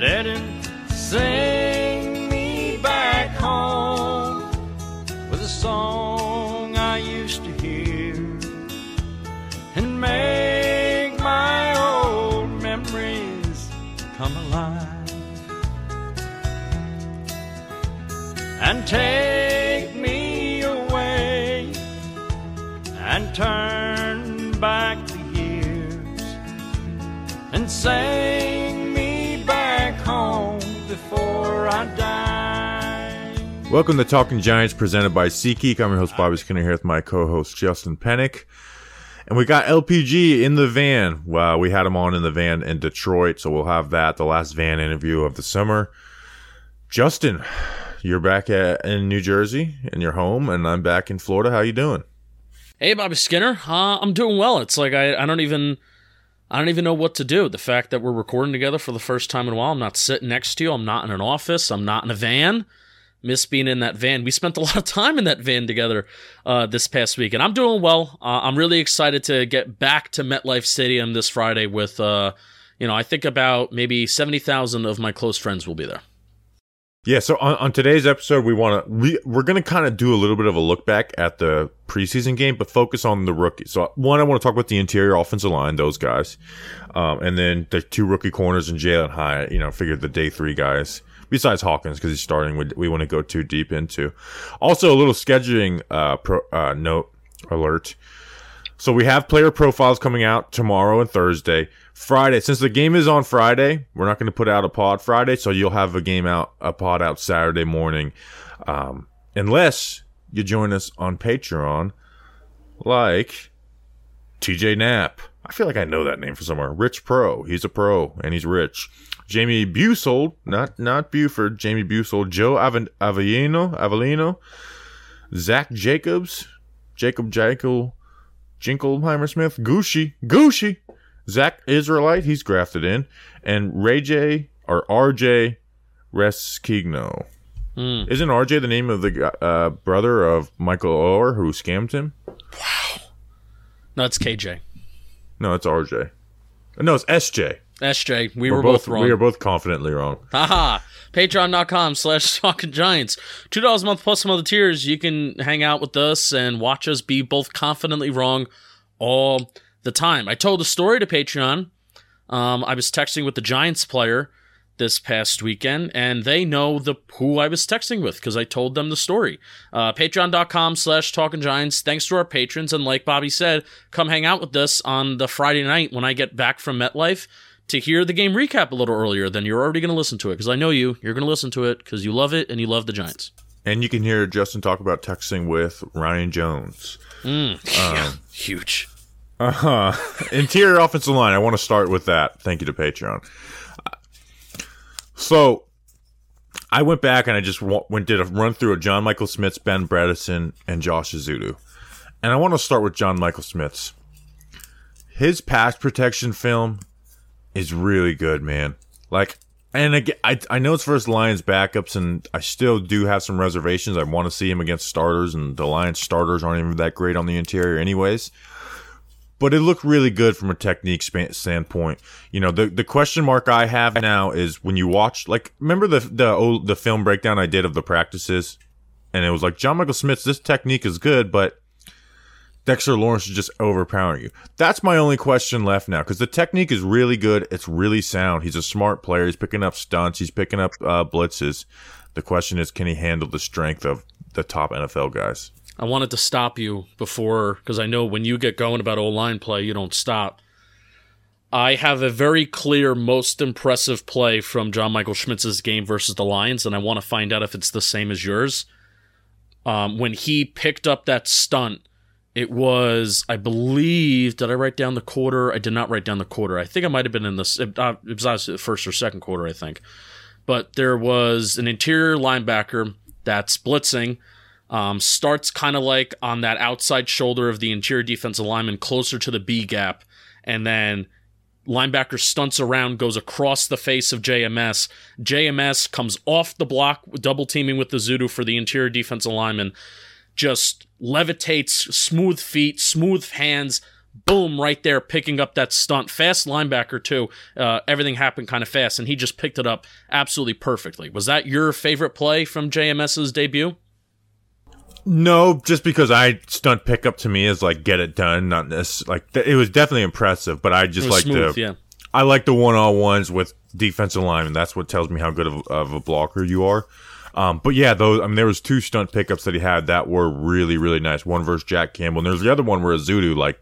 Let him sing Welcome to Talking Giants, presented by SeatGeek. I'm your host Bobby Skinner here with my co-host Justin Pennick, and we got LPG in the van. Well, we had him on in the van in Detroit, so we'll have that the last van interview of the summer. Justin, you're back at, in New Jersey in your home, and I'm back in Florida. How you doing? Hey, Bobby Skinner. Uh, I'm doing well. It's like I, I don't even I don't even know what to do. The fact that we're recording together for the first time in a while, I'm not sitting next to you. I'm not in an office. I'm not in a van. Miss being in that van. We spent a lot of time in that van together uh, this past week, and I'm doing well. Uh, I'm really excited to get back to MetLife Stadium this Friday with, uh, you know, I think about maybe seventy thousand of my close friends will be there. Yeah, so on, on today's episode, we want to we we're going to kind of do a little bit of a look back at the preseason game, but focus on the rookies. So one, I want to talk about the interior offensive line, those guys, um, and then the two rookie corners and Jalin Hyatt. You know, figure the day three guys besides Hawkins because he's starting. We, we want to go too deep into. Also, a little scheduling uh, pro, uh, note alert. So we have player profiles coming out tomorrow and Thursday. Friday, since the game is on Friday, we're not going to put out a pod Friday, so you'll have a game out, a pod out Saturday morning, um, unless you join us on Patreon, like TJ Knapp. I feel like I know that name from somewhere. Rich Pro, he's a pro and he's rich. Jamie Busold, not not Buford, Jamie Busold, Joe Av- Avellino, Avellino, Zach Jacobs, Jacob Jekyll, Jinkleheimer Smith, Gucci, Gucci, Zach Israelite, he's grafted in, and Ray J or RJ Reskigno. Mm. Isn't RJ the name of the uh, brother of Michael Oher who scammed him? Wow. No, it's KJ. No, it's RJ. No, it's SJ. SJ. We We're were both, wrong. We are both confidently wrong. Haha. Patreon.com slash talking giants. $2 a month plus some other tiers. You can hang out with us and watch us be both confidently wrong all the time. I told a story to Patreon. Um, I was texting with the Giants player this past weekend, and they know the who I was texting with because I told them the story. Uh, Patreon.com slash talking giants. Thanks to our patrons, and like Bobby said, come hang out with us on the Friday night when I get back from MetLife to hear the game recap a little earlier than you're already going to listen to it because I know you. You're going to listen to it because you love it and you love the Giants. And you can hear Justin talk about texting with Ryan Jones. Mm, yeah, huge. Uh huh. Interior offensive line. I want to start with that. Thank you to Patreon. So, I went back and I just went did a run through of John Michael Schmitz, Ben Bredeson, and Josh Ezeudu, and I want to start with John Michael Schmitz. His pass protection film is really good, man. Like, and again, I I know it's versus Lions backups, and I still do have some reservations. I want to see him against starters, and the Lions starters aren't even that great on the interior, anyways but it looked really good from a technique standpoint. You know, the the question mark I have now is when you watch, like, remember the the old, the film breakdown I did of the practices, and it was like John Michael Schmitz this technique is good, but Dexter Lawrence is just overpowering you. That's my only question left now because the technique is really good. It's really sound. He's a smart player. He's picking up stunts. He's picking up uh, blitzes. The question is, can he handle the strength of the top NFL guys? I wanted to stop you before because I know when you get going about O line play, you don't stop. I have a very clear, most impressive play from John Michael Schmitz's game versus the Lions, and I want to find out if it's the same as yours. Um, when he picked up that stunt, it was, I believe, did I write down the quarter? I did not write down the quarter. I think I might have been in the, it, it was either the first or second quarter, I think. But there was an interior linebacker that's blitzing um, starts kind of like on that outside shoulder of the interior defensive lineman, closer to the B gap, and then linebacker stunts around, goes across the face of JMS. JMS comes off the block, double teaming with Ezeudu for the interior defensive lineman, just levitates, smooth feet, smooth hands, boom, right there, picking up that stunt. Fast linebacker, too. Uh, everything happened kind of fast, and he just picked it up absolutely perfectly. Was that your favorite play from JMS's debut? No, just because I stunt pickup to me is like get it done, not this. Like th- it was definitely impressive, but I just like the yeah. I like the one on ones with defensive linemen. That's what tells me how good of, of a blocker you are. Um, but yeah, those I mean, there was two stunt pickups that he had that were really really nice. One versus Jack Campbell, and there's the other one where Ezeudu like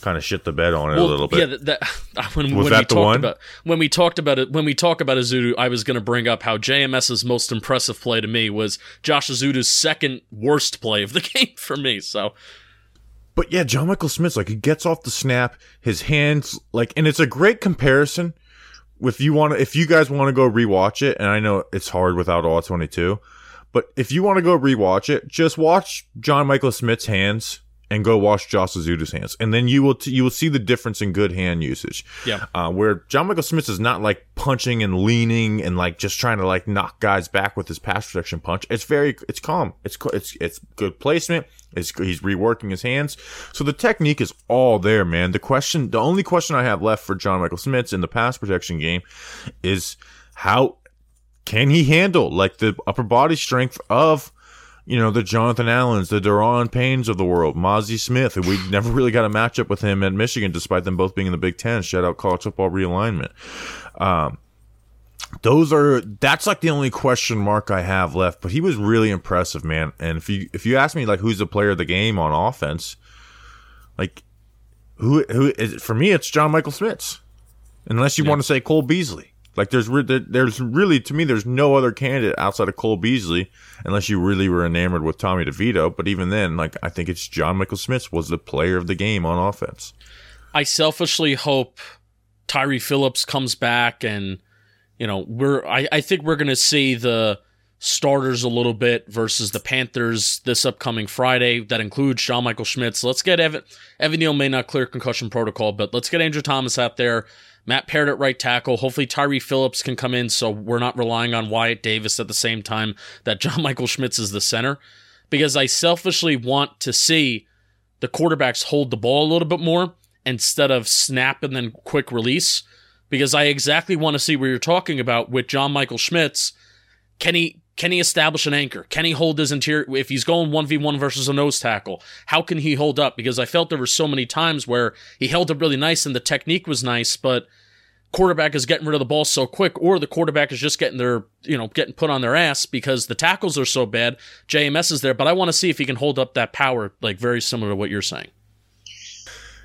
kind of shit the bed on it a little bit. Yeah, that, that when, Was when that we the talked one? about when we talked about it when we talk about Ezeudu, I was going to bring up how JMS's most impressive play to me was Josh Ezeudu's second worst play of the game for me. So But yeah, John Michael Schmitz like he gets off the snap, his hands like, and it's a great comparison. If you want to, if you guys want to go rewatch it, and I know it's hard without all twenty two, but if you want to go rewatch it, just watch John Michael Schmitz hands and go watch Josh Ezeudu's hands, and then you will t- you will see the difference in good hand usage. Yeah. uh, where John Michael Schmitz is not like punching and leaning and like just trying to like knock guys back with his pass protection punch. It's very it's calm. It's it's it's good placement. It's he's reworking his hands, so the technique is all there, man. The question, the only question I have left for John Michael Schmitz in the pass protection game is how can he handle like the upper body strength of you know the Jonathan Allens, the Daron Paynes of the world, Mazi Smith, and we never really got a matchup with him at Michigan, despite them both being in the Big Ten. Shout out college football realignment. Um, those are that's like the only question mark I have left. But he was really impressive, man. And if you if you ask me like who's the player of the game on offense, like who who is for me it's John Michael Schmitz, Unless you want to say Cole Beasley. Like there's there's really to me there's no other candidate outside of Cole Beasley unless you really were enamored with Tommy DeVito. But even then, like I think it's John Michael Schmitz was the player of the game on offense. I selfishly hope Tyre Phillips comes back and you know we're I, I think we're gonna see the starters a little bit versus the Panthers this upcoming Friday. That includes John Michael Schmitz. Let's get Evan Evan Neal may not clear concussion protocol, but let's get Andrew Thomas out there. Matt Peart at right tackle. Hopefully Tyre Phillips can come in so we're not relying on Wyatt Davis at the same time that John Michael Schmitz is the center. Because I selfishly want to see the quarterbacks hold the ball a little bit more instead of snap and then quick release. Because I exactly want to see what you're talking about with John Michael Schmitz. Can he can he establish an anchor? Can he hold his interior if he's going 1v1 versus a nose tackle? How can he hold up? Because I felt there were so many times where he held up really nice and the technique was nice, but quarterback is getting rid of the ball so quick, or the quarterback is just getting their, you know, getting put on their ass because the tackles are so bad. JMS is there, but I want to see if he can hold up that power, like very similar to what you're saying.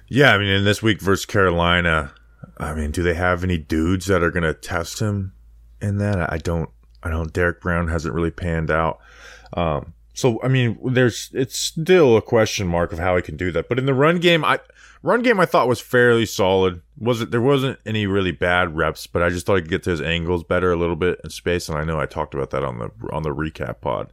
Yeah, I mean, in this week versus Carolina, I mean, do they have any dudes that are going to test him in that? I don't. I don't. Derrick Brown hasn't really panned out. Um, so I mean, there's it's still a question mark of how he can do that. But in the run game, I run game I thought was fairly solid. wasn't There wasn't any really bad reps, but I just thought I could get to his angles better a little bit in space. And I know I talked about that on the on the recap pod.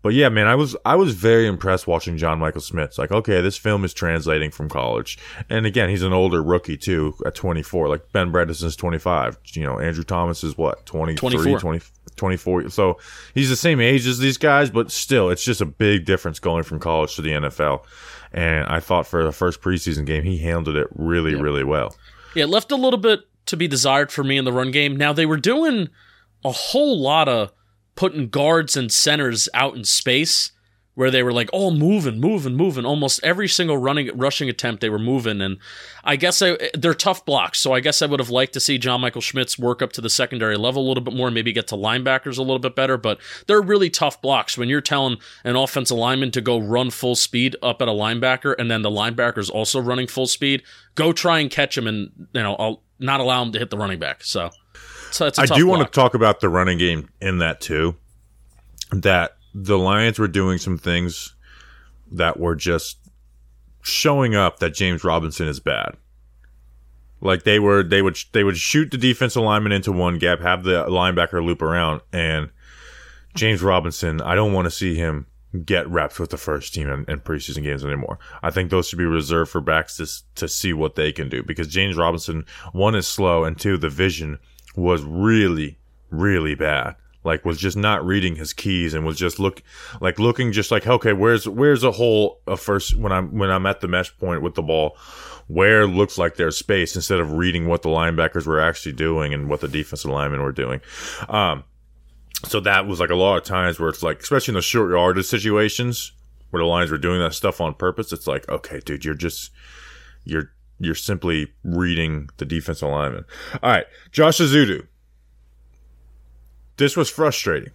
But yeah, man, I was I was very impressed watching John Michael Schmitz. It's like, okay, this film is translating from college, and again, he's an older rookie too, at 24. Like Ben Bredeson's 25. You know, Andrew Thomas is what 23, 24. 20, 24. So he's the same age as these guys, but still, it's just a big difference going from college to the NFL. And I thought for the first preseason game, he handled it really, really well. Yeah, it left a little bit to be desired for me in the run game. Now they were doing a whole lot of putting guards and centers out in space where they were like, oh, moving, moving, moving. Almost every single running rushing attempt they were moving. And I guess I, they're tough blocks. So I guess I would have liked to see John Michael Schmitz work up to the secondary level a little bit more, maybe get to linebackers a little bit better. But they're really tough blocks when you're telling an offensive lineman to go run full speed up at a linebacker and then the linebacker's also running full speed. Go try and catch him and, you know, I'll not allow him to hit the running back. So. So it's a I do want to talk about the running game in that too. That the Lions were doing some things that were just showing up that James Robinson is bad. Like they were, they would they would shoot the defensive lineman into one gap, have the linebacker loop around, and James Robinson. I don't want to see him get reps with the first team in, in preseason games anymore. I think those should be reserved for backs to to see what they can do because James Robinson, one is slow, and two, the vision was really really bad. Like was just not reading his keys and was just look like looking just like okay where's where's a hole a first when i'm when i'm at the mesh point with the ball where looks like there's space instead of reading what the linebackers were actually doing and what the defensive linemen were doing. Um so that was like a lot of times where it's like especially in the short yardage situations where the lines were doing that stuff on purpose it's like okay dude you're just you're you're simply reading the defensive lineman all right josh Ezeudu this was frustrating.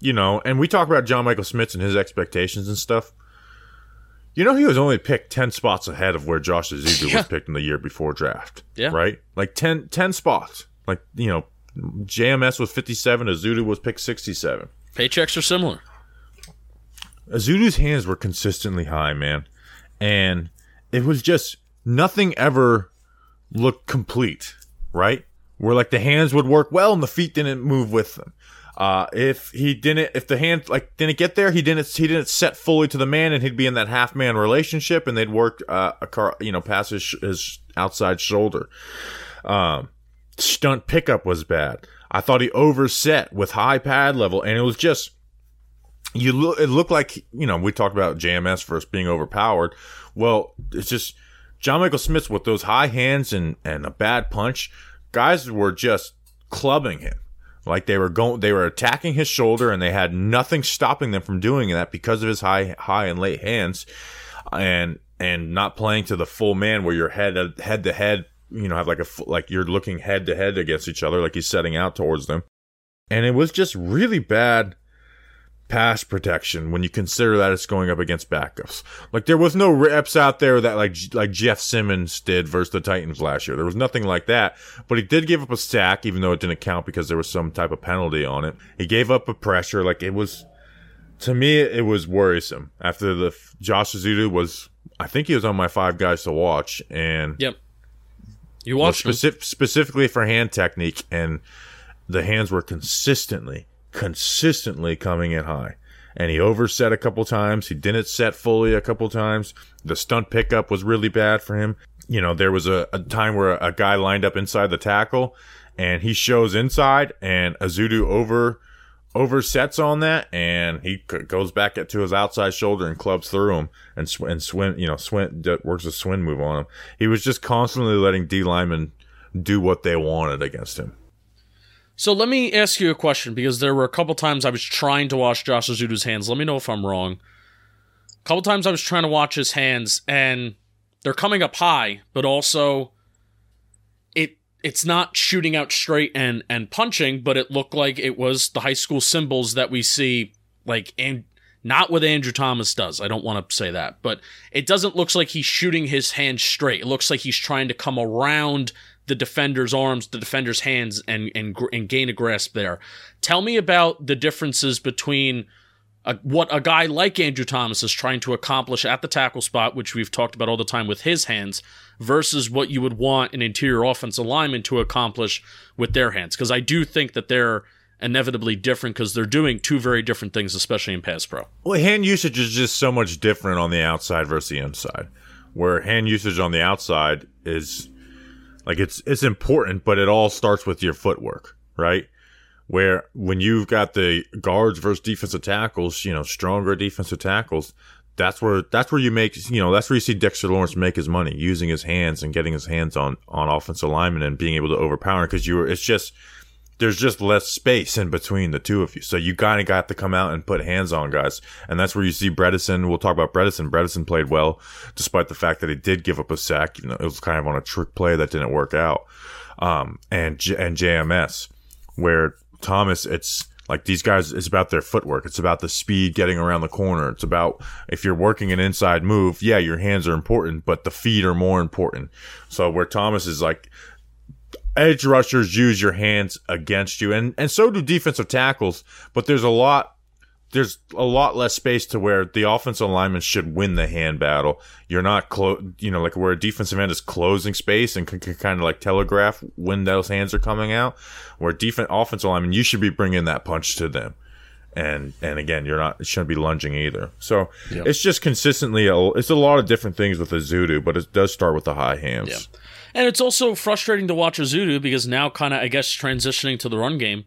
You know, and we talk about John Michael Schmitz and his expectations and stuff. You know, he was only picked 10 spots ahead of where Josh Ezeudu Yeah. was picked in the year before draft. Yeah. Right? Like 10, 10 spots. Like, you know, JMS was 57, Ezeudu was picked 67. Paychecks are similar. Ezeudu's hands were consistently high, man. And it was just nothing ever looked complete, right? Where like the hands would work well and the feet didn't move with them. Uh, if he didn't, if the hand like didn't get there, he didn't, he didn't set fully to the man, and he'd be in that half man relationship, and they'd work uh, a car, you know, past his, his outside shoulder. Um, stunt pickup was bad. I thought he overset with high pad level, and it was just you look. It looked like you know we talked about JMS first being overpowered. Well, it's just John Michael Schmitz with those high hands and and a bad punch. Guys were just clubbing him. Like they were going, they were attacking his shoulder, and they had nothing stopping them from doing that because of his high, high and late hands, and and not playing to the full man where you're head head to head. You know, have like a like you're looking head to head against each other, like he's setting out towards them, and it was just really bad pass protection when you consider that it's going up against backups. Like there was no reps out there that like like Jeff Simmons did versus the Titans last year. There was nothing like that. But he did give up a sack, even though it didn't count because there was some type of penalty on it. He gave up a pressure. Like it was to me, it was worrisome. After the Josh Ezeudu was, I think he was on my five guys to watch, and Yep. You watched them. specif- specifically for hand technique, and the hands were consistently, consistently coming in high. And he overset a couple times. He didn't set fully a couple times. The stunt pickup was really bad for him. You know, there was a, a time where a, guy lined up inside the tackle, and he shows inside, and Ezeudu over oversets on that, and he goes back to his outside shoulder and clubs through him, and sw- and swim, you know, swim works a swim move on him. He was just constantly letting D linemen do what they wanted against him. So let me ask you a question because there were a couple times I was trying to watch Josh Ezeudu's hands. Let me know if I'm wrong. A couple times I was trying to watch his hands and they're coming up high, but also it it's not shooting out straight and and punching, but it looked like it was the high school cymbals that we see like and not what Andrew Thomas does. I don't want to say that, but it doesn't look like he's shooting his hand straight. It looks like he's trying to come around the defender's arms, the defender's hands, and and and gain a grasp there. Tell me about the differences between a, what a guy like Andrew Thomas is trying to accomplish at the tackle spot, which we've talked about all the time with his hands, versus what you would want an interior offensive lineman to accomplish with their hands. Because I do think that they're inevitably different because they're doing two very different things, especially in pass pro. Well, hand usage is just so much different on the outside versus the inside. Where hand usage on the outside is like it's it's important, but it all starts with your footwork, right? Where when you've got the guards versus defensive tackles, you know, stronger defensive tackles, that's where that's where you make you know that's where you see Dexter Lawrence make his money using his hands and getting his hands on on offensive linemen and being able to overpower because you were it's just there's just less space in between the two of you. So you kind of got to come out and put hands on guys. And that's where you see Bredeson. We'll talk about Bredeson. Bredeson played well, despite the fact that he did give up a sack, even though it was kind of on a trick play that didn't work out. Um, and, J- and JMS, where Thomas, it's like these guys, it's about their footwork. It's about the speed getting around the corner. It's about if you're working an inside move, yeah, your hands are important, but the feet are more important. So where Thomas is like, edge rushers use your hands against you and and so do defensive tackles but there's a lot there's a lot less space to where the offensive lineman should win the hand battle you're not close you know like where a defensive end is closing space and can, can kind of like telegraph when those hands are coming out where defense offensive lineman you should be bringing that punch to them and and again you're not shouldn't be lunging either so Yep. it's just consistently a, it's a lot of different things with Ezeudu but it does start with the high hands Yeah. And it's also frustrating to watch Ezeudu because now, kind of, I guess, transitioning to the run game,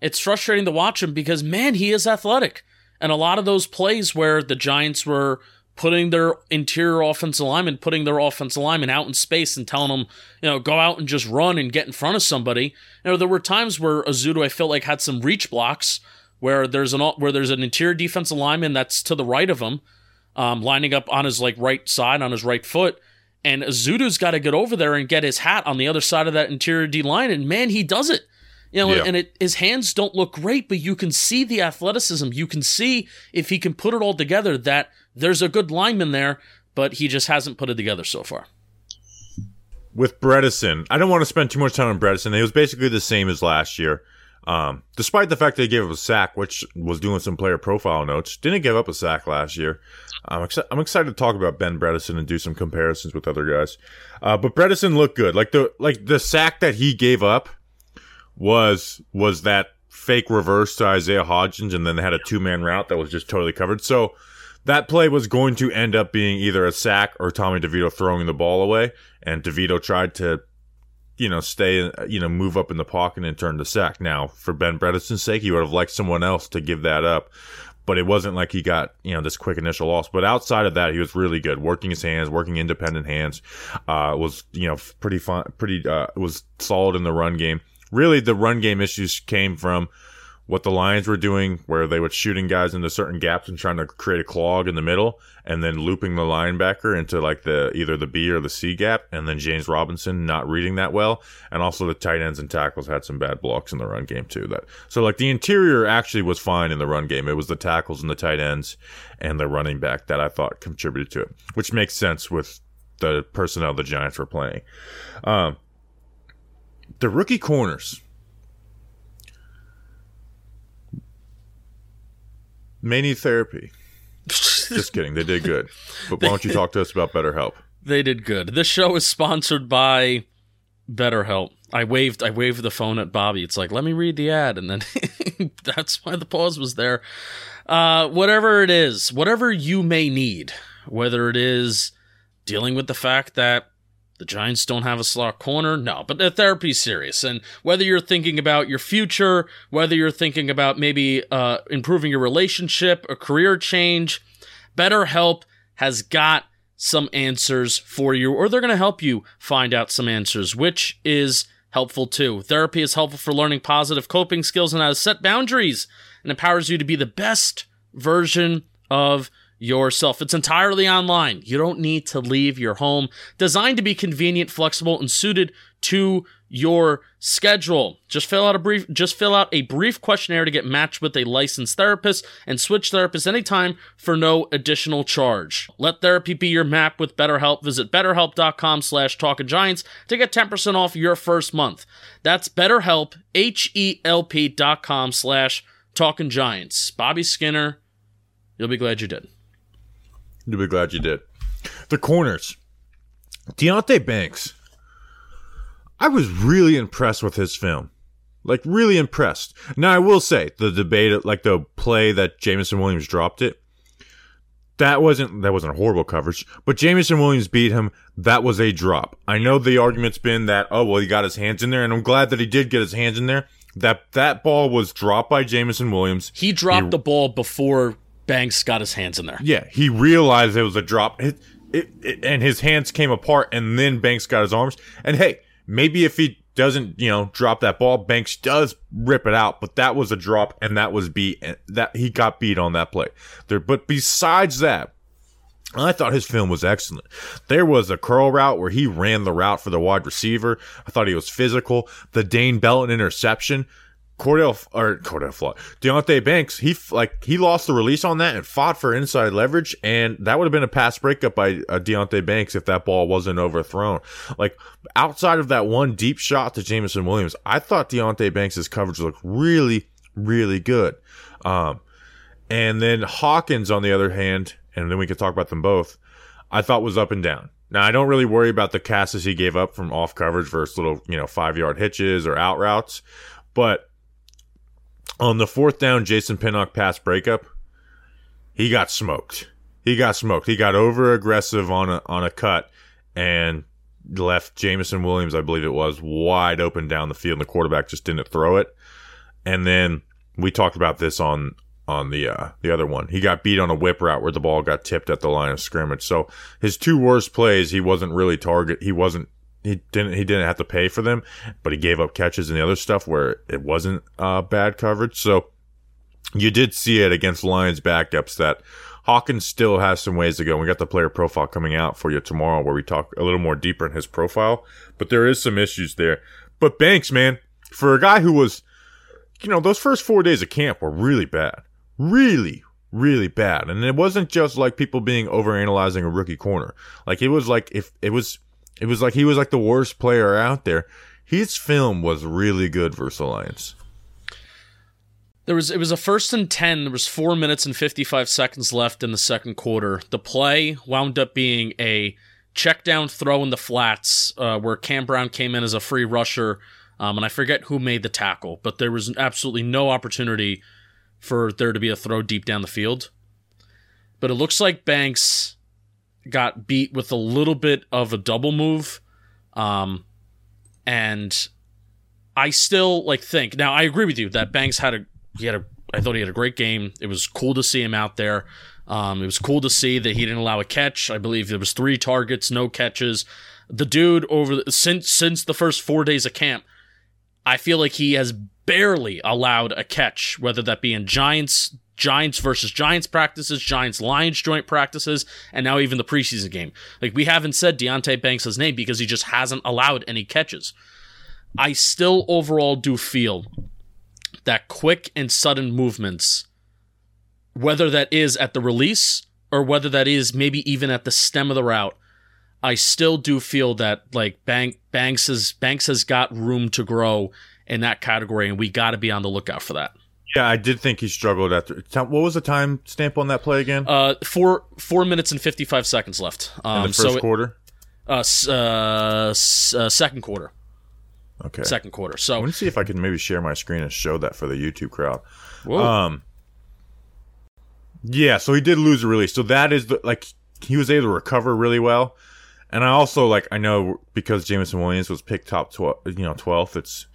it's frustrating to watch him because man, he is athletic. And a lot of those plays where the Giants were putting their interior offensive lineman, putting their offensive lineman out in space and telling them, you know, go out and just run and get in front of somebody. You know, there were times where Ezeudu, I felt like, had some reach blocks where there's an where there's an interior defensive lineman that's to the right of him, um, lining up on his like right side on his right foot, and Ezeudu's got to get over there and get his hat on the other side of that interior D line, and man, he does it. You know, Yeah. and it, his hands don't look great, but you can see the athleticism. You can see if he can put it all together that there's a good lineman there, but he just hasn't put it together so far. with Bredeson, I don't want to spend too much time on Bredeson. It was basically the same as last year. Um, despite the fact he gave up a sack, which was doing some player profile notes, didn't give up a sack last year. I'm, exci- I'm excited to talk about Ben Bredeson and do some comparisons with other guys. Uh, but Bredeson looked good. Like the like the sack that he gave up was was that fake reverse to Isaiah Hodgins, and then they had a two man route that was just totally covered. So that play was going to end up being either a sack or Tommy DeVito throwing the ball away, and DeVito tried to, you know, stay, you know, move up in the pocket and turn the sack. Now, for Ben Bredeson's sake, he would have liked someone else to give that up, but it wasn't like he got, you know, this quick initial loss. But outside of that, he was really good, working his hands, working independent hands, uh, was, you know, pretty fun, pretty, uh, was solid in the run game. Really, the run game issues came from what the Lions were doing, where they would shooting guys into certain gaps and trying to create a clog in the middle, and then looping the linebacker into like the either the B or the C gap, and then James Robinson not reading that well, and also the tight ends and tackles had some bad blocks in the run game too. That so like the interior actually was fine in the run game. It was the tackles and the tight ends and the running back that I thought contributed to it, which makes sense with the personnel the Giants were playing. Um, the rookie corners. May need therapy. Just kidding. They did good. But why don't you talk to us about BetterHelp? They did good. This show is sponsored by BetterHelp. I waved I waved the phone at Bobby. It's like, let me read the ad, and then that's why the pause was there. Uh, whatever it is, whatever you may need, whether it is dealing with the fact that the Giants don't have a slot corner, no, but the therapy's serious. And whether you're thinking about your future, whether you're thinking about maybe uh, improving your relationship, a career change, BetterHelp has got some answers for you, or they're going to help you find out some answers, which is helpful too. Therapy is helpful for learning positive coping skills and how to set boundaries and empowers you to be the best version of yourself. It's entirely online. You don't need to leave your home. Designed to be convenient, flexible, and suited to your schedule. Just fill out a brief just fill out a brief questionnaire to get matched with a licensed therapist and switch therapists anytime for no additional charge. Let therapy be your map with BetterHelp. Visit betterhelp.com slash talking giants to get 10% off your first month. That's BetterHelp, H-E-L-P dot com slash talking giants. Bobby Skinner, you'll be glad you did. You'll be glad you did. The corners. Deonte Banks. I was really impressed with his film. Like, really impressed. Now, I will say, the debate, like the play that Jameson Williams dropped it, that wasn't that wasn't a horrible coverage, but Jameson Williams beat him. That was a drop. I know the argument's been that oh well he got his hands in there, and I'm glad that he did get his hands in there. That that ball was dropped by Jameson Williams. He dropped He- the ball before Banks got his hands in there. Yeah, he realized it was a drop, it, it, it, and his hands came apart, and then Banks got his arms. And hey, maybe if he doesn't, you know, drop that ball, Banks does rip it out. But that was a drop, and that was beat. and That he got beat on that play. There, but besides that, I thought his film was excellent. There was a curl route where he ran the route for the wide receiver. I thought he was physical. The Dane Belton interception. Cordell or Cordell Flott, Deonte Banks, he like he lost the release on that and fought for inside leverage, and that would have been a pass breakup by uh, Deonte Banks if that ball wasn't overthrown. Like outside of that one deep shot to Jameson Williams, I thought Deonte Banks' coverage looked really, really good. Um, and then Hawkins, on the other hand, and then we could talk about them both, I thought was up and down. Now, I don't really worry about the casses he gave up from off coverage versus little, you know, five yard hitches or out routes. But on the fourth down, Jason Pinnock pass breakup, he got smoked. He got smoked. He got over aggressive on a, on a cut and left Jameson Williams, I believe it was, wide open down the field. And the quarterback just didn't throw it. and then we talked about this on on the uh, the other one. He got beat on a whip route where the ball got tipped at the line of scrimmage. So his two worst plays, he wasn't really target. He wasn't. He didn't. He didn't have to pay for them, but he gave up catches and the other stuff where it wasn't uh, bad coverage. So you did see it against Lions backups that Hawkins still has some ways to go. We got the player profile coming out for you tomorrow where we talk a little more deeper in his profile, but there is some issues there. But Banks, man, for a guy who was, you know, those first four days of camp were really bad really, really bad. And it wasn't just like people being overanalyzing a rookie corner. Like it was like if it was it was like he was like the worst player out there. His film was really good versus Alliance. There was it was a first and ten. There was four minutes and fifty five seconds left in the second quarter. The play wound up being a check down throw in the flats, uh, where Cam Brown came in as a free rusher, um, and I forget who made the tackle, but there was absolutely no opportunity for there to be a throw deep down the field. But it looks like Banks got beat with a little bit of a double move. Um, and I still like think now I agree with you that Banks had a he had a I thought he had a great game. It was cool to see him out there. Um, it was cool to see that he didn't allow a catch. I believe there was three targets, no catches. The dude over the, since since the first four days of camp, I feel like he has barely allowed a catch, whether that be in Giants Giants versus Giants practices, Giants Lions joint practices, and now even the preseason game. Like we haven't said Deonte Banks' name because he just hasn't allowed any catches. I still overall do feel that quick and sudden movements, whether that is at the release or whether that is maybe even at the stem of the route, I still do feel that like Bank Banks has Banks has got room to grow in that category, and we got to be on the lookout for that. Yeah, I did think he struggled after. What was the time stamp on that play again? Uh, four four minutes and fifty five seconds left. Um, In the first so it- quarter. uh, s- uh, s- uh, second quarter. Okay. Second quarter. So let me see if I can maybe share my screen and show that for the YouTube crowd. whoa. Um. Yeah, so he did lose a release. So that is the like he was able to recover really well. And I also like I know because Jameson Williams was picked top twelve, you know, twelfth. It's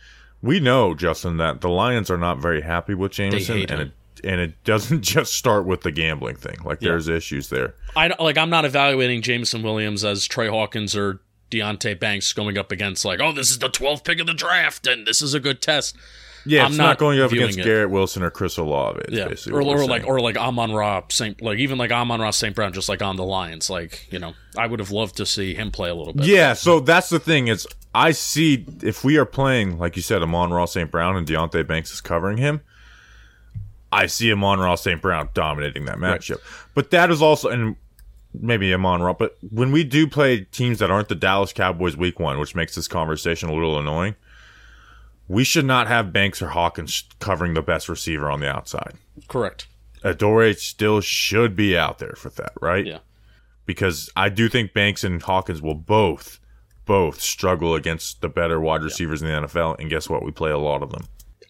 we know Justin that the Lions are not very happy with Jameson, and it and it doesn't just start with the gambling thing. Like there's issues there. I like I'm not evaluating Jameson Williams as Tre Hawkins or Deonte Banks going up against like, oh, this is the 12th pick of the draft and this is a good test. Yeah, I'm it's not not, going up against it. Garrett Wilson or Chris Olave. Yeah, basically or, or like or like Amon Ra Saint like even like Amon Ra Saint Brown just like on the Lions like you know I would have loved to see him play a little bit. Yeah, so that's the thing is I see if we are playing, like you said, Amon-Ra St. Brown and Deonte Banks is covering him. I see Amon-Ra St. Brown dominating that matchup. But that is also and maybe Amon-Ra, but when we do play teams that aren't the Dallas Cowboys week one, which makes this conversation a little annoying, we should not have Banks or Hawkins covering the best receiver on the outside. correct. Adoree' still should be out there for that, right? Yeah. because I do think Banks and Hawkins will both both struggle against the better wide receivers in the NFL. And guess what? We play a lot of them.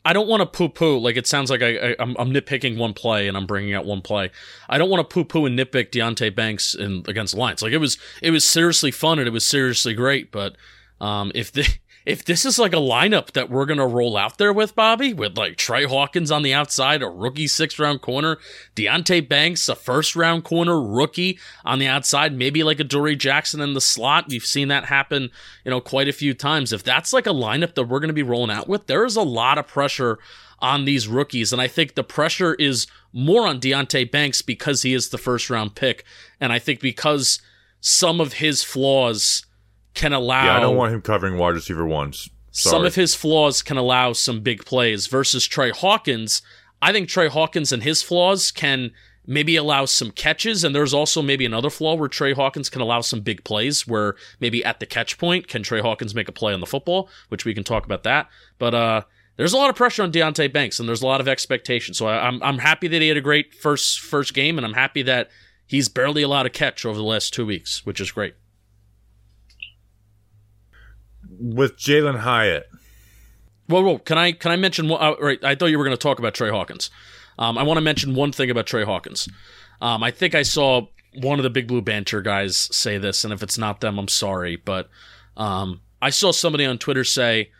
I don't want to poo poo. Like it sounds like I, I I'm, I'm nitpicking one play and I'm bringing out one play. I don't want to poo poo and nitpick Deonte Banks in against the Lions. Like it was it was seriously fun and it was seriously great. But um, if the if this is like a lineup that we're gonna roll out there with Bobby, with like Tre Hawkins on the outside, a rookie sixth round corner, Deonte Banks, a first round corner rookie on the outside, maybe like a Dory Jackson in the slot. We've seen that happen, you know, quite a few times. If that's like a lineup that we're gonna be rolling out with, there is a lot of pressure on these rookies, and I think the pressure is more on Deonte Banks because he is the first round pick, and I think because some of his flaws can allow Yeah, I don't want him covering wide receiver ones. Sorry. some of his flaws can allow some big plays versus Tre Hawkins. I think Tre Hawkins and his flaws can maybe allow some catches, and there's also maybe another flaw where Tre Hawkins can allow some big plays where maybe at the catch point, can Tre Hawkins make a play on the football, which we can talk about that. But uh there's a lot of pressure on Deonte Banks, and there's a lot of expectation. So I, I'm I'm happy that he had a great first first game, and I'm happy that he's barely allowed a catch over the last two weeks, which is great. With Jalin Hyatt. Whoa, whoa! Can I can I mention? one- Uh, right, I thought you were going to talk about Tre Hawkins. Um, I want to mention one thing about Tre Hawkins. Um, I think I saw one of the Big Blue Banter guys say this, and if it's not them, I'm sorry, but um, I saw somebody on Twitter say,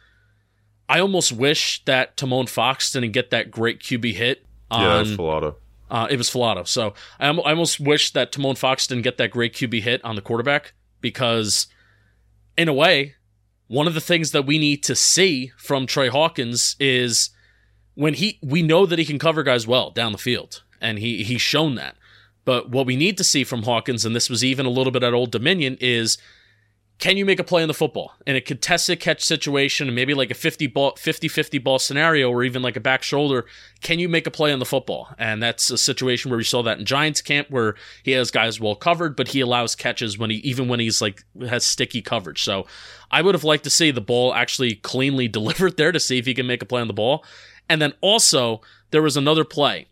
I almost wish that Tomon Fox didn't get that great QB hit. On, yeah, that's Filato. Uh, it was Filato. So I, I almost wish that Tomon Fox didn't get that great QB hit on the quarterback because, in a way, one of the things that we need to see from Tre Hawkins is when he we know that he can cover guys well down the field, and he he's shown that. But what we need to see from Hawkins, and this was even a little bit at Old Dominion, is can you make a play in the football? In a contested catch situation and maybe like a 50 ball 50-50 ball scenario or even like a back shoulder can you make a play on the football? And that's a situation where we saw that in giants camp where he has guys well covered but he allows catches when he even when he's like has sticky coverage. So i would have liked to see the ball actually cleanly delivered there to see if he can make a play on the ball. And then also there was another play.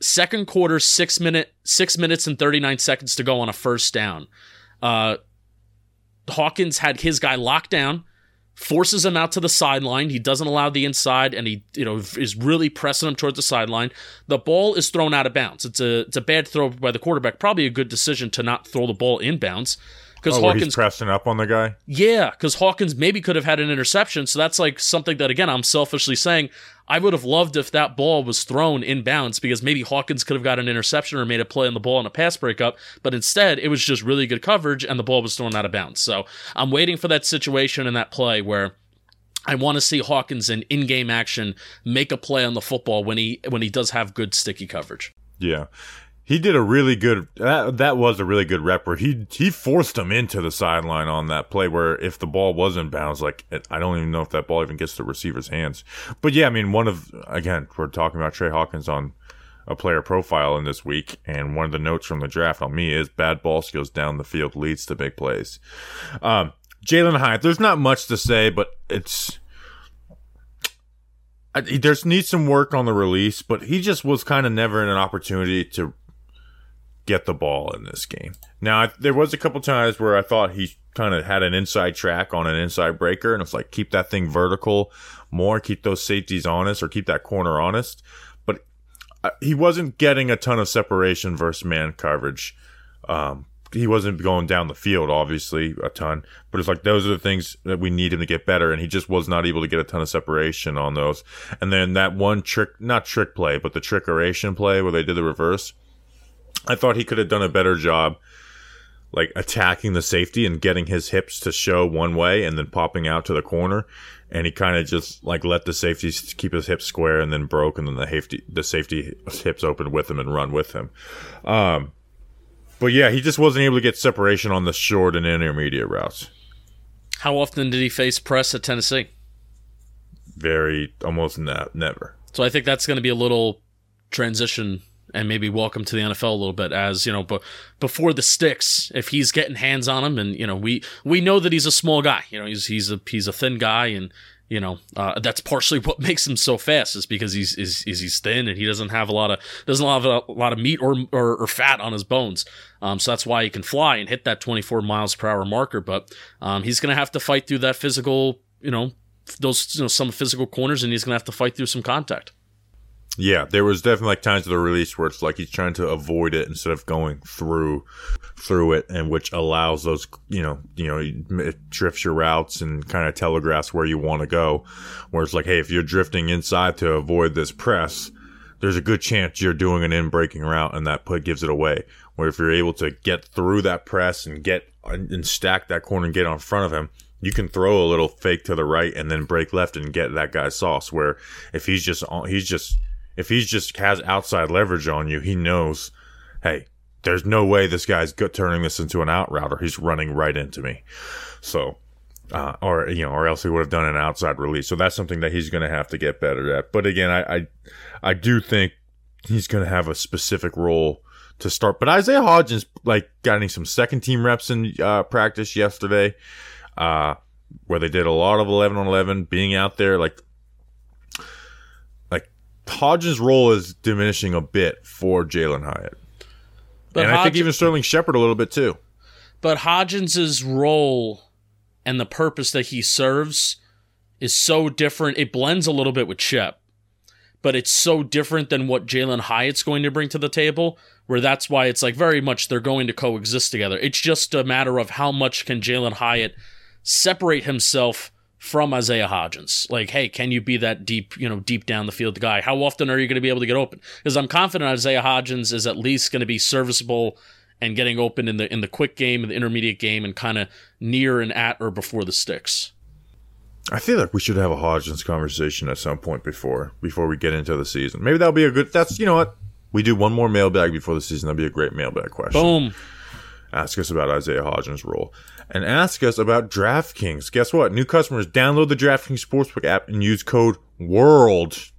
Second quarter six minute six minutes and 39 seconds to go on a first down. Uh Hawkins had his guy locked down, forces him out to the sideline. He doesn't allow the inside, and he you know is really pressing him towards the sideline. The ball is thrown out of bounds. It's a it's a bad throw by the quarterback. Probably a good decision to not throw the ball inbounds because oh, Hawkins pressing up on the guy. Yeah, because Hawkins maybe could have had an interception. So that's like something that again I'm selfishly saying I would have loved if that ball was thrown inbounds because maybe Hawkins could have got an interception or made a play on the ball in a pass breakup. But instead, it was just really good coverage and the ball was thrown out of bounds. So I'm waiting for that situation in that play where. I want to see Hawkins in in-game action make a play on the football when he when he does have good sticky coverage. Yeah he did a really good that, that was a really good rep where he he forced him into the sideline on that play where if the ball was in bounds like I don't even know if that ball even gets to the receiver's hands. But yeah, I mean one of again, we're talking about Tre Hawkins on a player profile in this week and one of the notes from the draft on me is bad ball skills down the field leads to big plays. Um Jalin Hyatt, there's not much to say, but it's I, there's needs some work on the release, but he just was kind of never in an opportunity to get the ball in this game. Now, I, there was a couple times where I thought he kind of had an inside track on an inside breaker, and it's like keep that thing vertical more, keep those safeties honest, or keep that corner honest. But uh, he wasn't getting a ton of separation versus man coverage. Um, he wasn't going down the field, obviously, a ton. But it's like those are the things that we need him to get better, and he just was not able to get a ton of separation on those. And then that one trick, not trick play, but the trickeration play where they did the reverse I thought he could have done a better job like attacking the safety and getting his hips to show one way and then popping out to the corner. And he kind of just like let the safety keep his hips square and then broke and then the safety, the safety hips opened with him and run with him. Um, but yeah, he just wasn't able to get separation on the short and intermediate routes. How often did he face press at Tennessee? Very, almost ne- never. So I think that's going to be a little transition and maybe welcome to the NFL a little bit as you know but before the sticks if he's getting hands on him and you know we we know that he's a small guy you know he's he's a he's a thin guy and you know uh, that's partially what makes him so fast is because he's is, is he's thin and he doesn't have a lot of doesn't have a, lot of meat or, or, or fat on his bones. Um, so that's why he can fly and hit that 24 miles per hour marker but um, he's gonna have to fight through that physical you know those you know some physical corners and he's gonna have to fight through some contact yeah, there was definitely like times of the release where it's like he's trying to avoid it instead of going through through it, and which allows those you know you know it drifts your routes and kind of telegraphs where you want to go. Where it's like, hey, if you're drifting inside to avoid this press, there's a good chance you're doing an in breaking route, and that put gives it away. Where if you're able to get through that press and get and stack that corner and get on front of him, you can throw a little fake to the right and then break left and get that guy's sauce. Where if he's just on he's just if he just has outside leverage on you, he knows, hey, there's no way this guy's turning this into an out router. he's running right into me. So, uh, or you know, or else he would have done an outside release. So that's something that he's going to have to get better at. But again, I, I, I do think he's going to have a specific role to start. But Isaiah Hodgins like getting some second team reps in uh, practice yesterday, uh, where they did a lot of eleven on eleven, being out there like Hodgins' role is diminishing a bit for Jalin Hyatt. But and I think even Sterling Shepard a little bit too. But Hodgins' role and the purpose that he serves is so different. It blends a little bit with Shep, but it's so different than what Jalin Hyatt's going to bring to the table, where that's why it's like very much they're going to coexist together. It's just a matter of how much can Jalin Hyatt separate himself from Isaiah Hodgins. Like, hey, can you be that deep, you know, deep down the field guy? How often are you going to be able to get open? Because I'm confident Isaiah Hodgins is at least going to be serviceable and getting open in the in the quick game, in the intermediate game, and kind of near and at or before the sticks. I feel like we should have a Hodgins conversation at some point before before we get into the season. Maybe that'll be a good. That's you know what we do one more mailbag before the season. That'll be a great mailbag question. Boom. Ask us about Isaiah Hodgins' role and ask us about DraftKings. Guess what? New customers download the DraftKings Sportsbook app and use code WORLD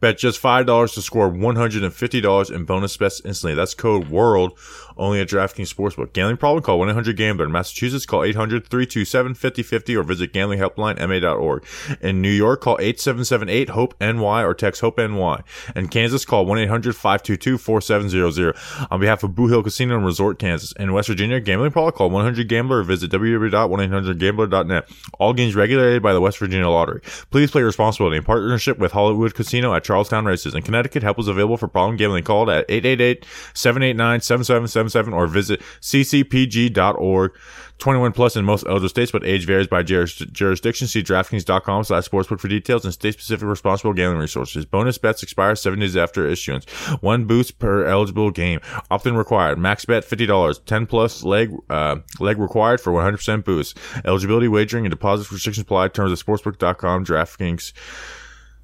Bet just $5 to score $150 in bonus bets instantly. That's code WORLD only at DraftKings Sportsbook. Gambling problem? Call 1-800-GAMBLER. In Massachusetts, call 800-327-5050 or visit gamblinghelplinema.org. In New York, call 877-8-HOPE-NY or text HOPE-NY. In Kansas, call 1-800-522-4700. On behalf of Boot Hill Casino and Resort, Kansas. In West Virginia, gambling problem? Call 1-800-GAMBLER or visit www.1800gambler.net. All games regulated by the West Virginia Lottery. Please play responsibly in partnership with Hollywood Casino at Charlestown Races. In Connecticut, help is available for problem gambling. Call at 888-789-7777 or visit ccpg.org. 21 plus in most elder states, but age varies by jurisdiction. See DraftKings.com slash sportsbook for details and state-specific responsible gambling resources. Bonus bets expire seven days after issuance. One boost per eligible game. Often required. Max bet $50. 10 plus leg, uh, leg required for 100% boost. Eligibility wagering and deposit restrictions apply. Terms at sportsbook.com. DraftKings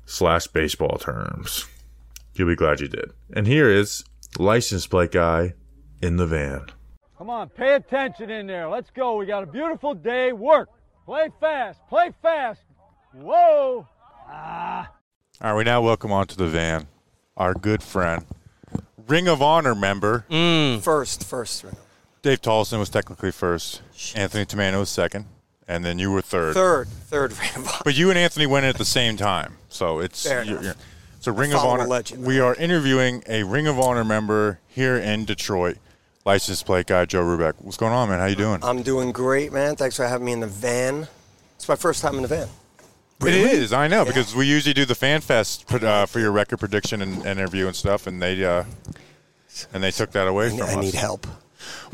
slash baseball terms. You'll be glad you did. And here is license plate guy in the van. Come on, pay attention in there. Let's go. We got a beautiful day. Work. Play fast. Play fast. Whoa. Ah. All right, we now welcome onto the van our good friend, Ring of Honor member. First, first. Dave Tolson was technically first. Anthony Tomano was second, and then you were third. Third, third Ring of Honor. But you and Anthony went in at the same time, so it's Fair you're- you're- so Ring of Honor. legend. We are interviewing a Ring of Honor member here in Detroit, license plate guy Joe Rubeck. What's going on, man? How you doing? I'm doing great, man. Thanks for having me in the van. It's my first time in the van. It is, I know, because we usually do the Fan Fest uh, for your record prediction and and interview and stuff, and they uh, and they took that away I, from I us. I need help.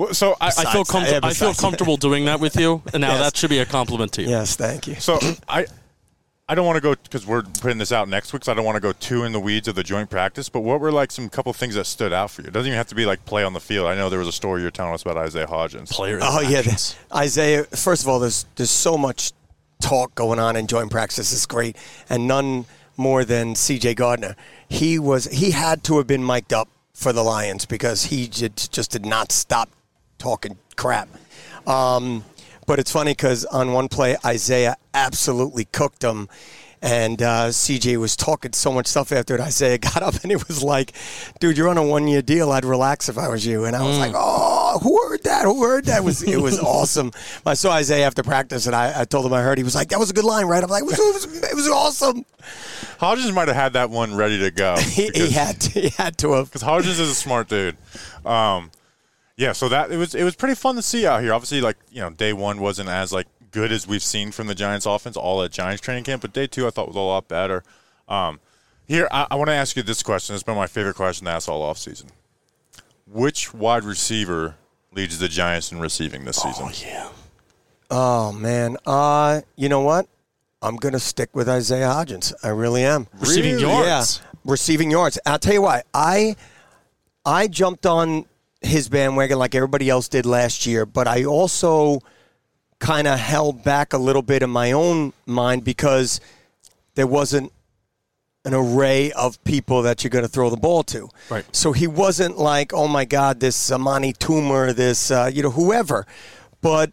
Well, so I, I feel Besides- comfortable. I feel comfortable doing that with you, and now Yes. that should be a compliment to you. Yes, thank you. So I, I don't want to go because we're putting this out next week, so I don't want to go too in the weeds of the joint practice. But what were like some couple things that stood out for you? It doesn't even have to be like play on the field. I know there was a story you're telling us about Isaiah Hodgins. Player. Oh yeah, interactions. Isaiah. First of all, there's there's so much talk going on in joint practice. This is great, and none more than C.J. Gardner. He was he had to have been mic'd up for the Lions because he j- just did not stop talking crap. Um, but it's funny because on one play, Isaiah absolutely cooked him. And uh, CJ was talking so much stuff after it. Isaiah got up and it was like, dude, you're on a one year deal. I'd relax if I was you. And I was like, oh, who heard that? Who heard that? It was, it was awesome. I saw Isaiah after practice and I, I told him I heard. He was like, that was a good line, right? I'm like, it was, it was, it was awesome. Hodges might have had that one ready to go. He, he, had to, he had to have. because Hodges is a smart dude. Um, yeah, so that it was it was pretty fun to see out here. Obviously, like you know, day one wasn't as like good as we've seen from the Giants offense all at Giants training camp, but day two I thought was a lot better. Um, here, I, I want to ask you this question. It's been my favorite question to ask all offseason. Which wide receiver leads the Giants in receiving this season? Oh, yeah. Oh man. Uh, you know what? I'm going to stick with Isaiah Hodgins. I really am. Receiving Really? yards. Yeah, receiving yards. I'll tell you why. I I jumped on his bandwagon like everybody else did last year, but I also kind of held back a little bit in my own mind because there wasn't an array of people that you're going to throw the ball to. Right. So he wasn't like, oh my God, this Amani Toomer, this uh, you know whoever. But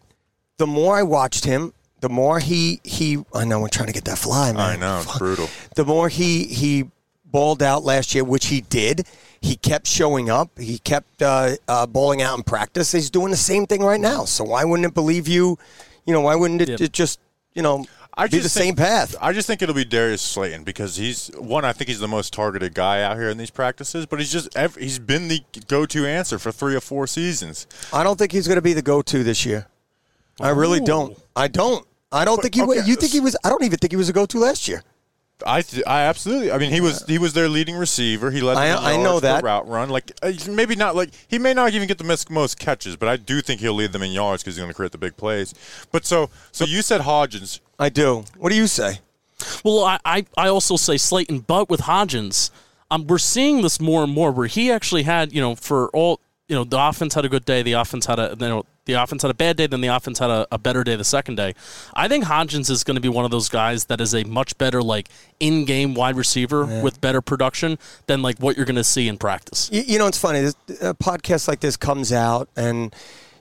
the more I watched him, the more he he. I know we're trying to get that fly, man. I know it's brutal. The more he he balled out last year, which he did. He kept showing up. He kept uh, uh, bowling out in practice. He's doing the same thing right now. So why wouldn't it believe you? You know, why wouldn't it, Yep. it just you know I be the just same path? I just think it'll be Darius Slayton because he's one. I think he's the most targeted guy out here in these practices, but he's just he's been the go-to answer for three or four seasons. I don't think he's going to be the go-to this year. I really don't. I don't. I don't think he. was. You think he was? I don't even think he was a go-to last year. I th- I absolutely. I mean, he was he was their leading receiver. He led. I- them in I know yards per that. route run. Like uh, maybe not like he may not even get the most, most catches, but I do think he'll lead them in yards because he's going to create the big plays. But so so you said Hodgins. I do. What do you say? Well, I, I, I also say Slayton, but with Hodgins, um, we're seeing this more and more where he actually had, you know, for all, you know, the offense had a good day, the offense had a, you know, the offense had a bad day, then the offense had a, a better day the second day. I think Hodgins is going to be one of those guys that is a much better, like, in game wide receiver with better production than, like, what you're going to see in practice. You, you know, it's funny. This, a podcast like this comes out, and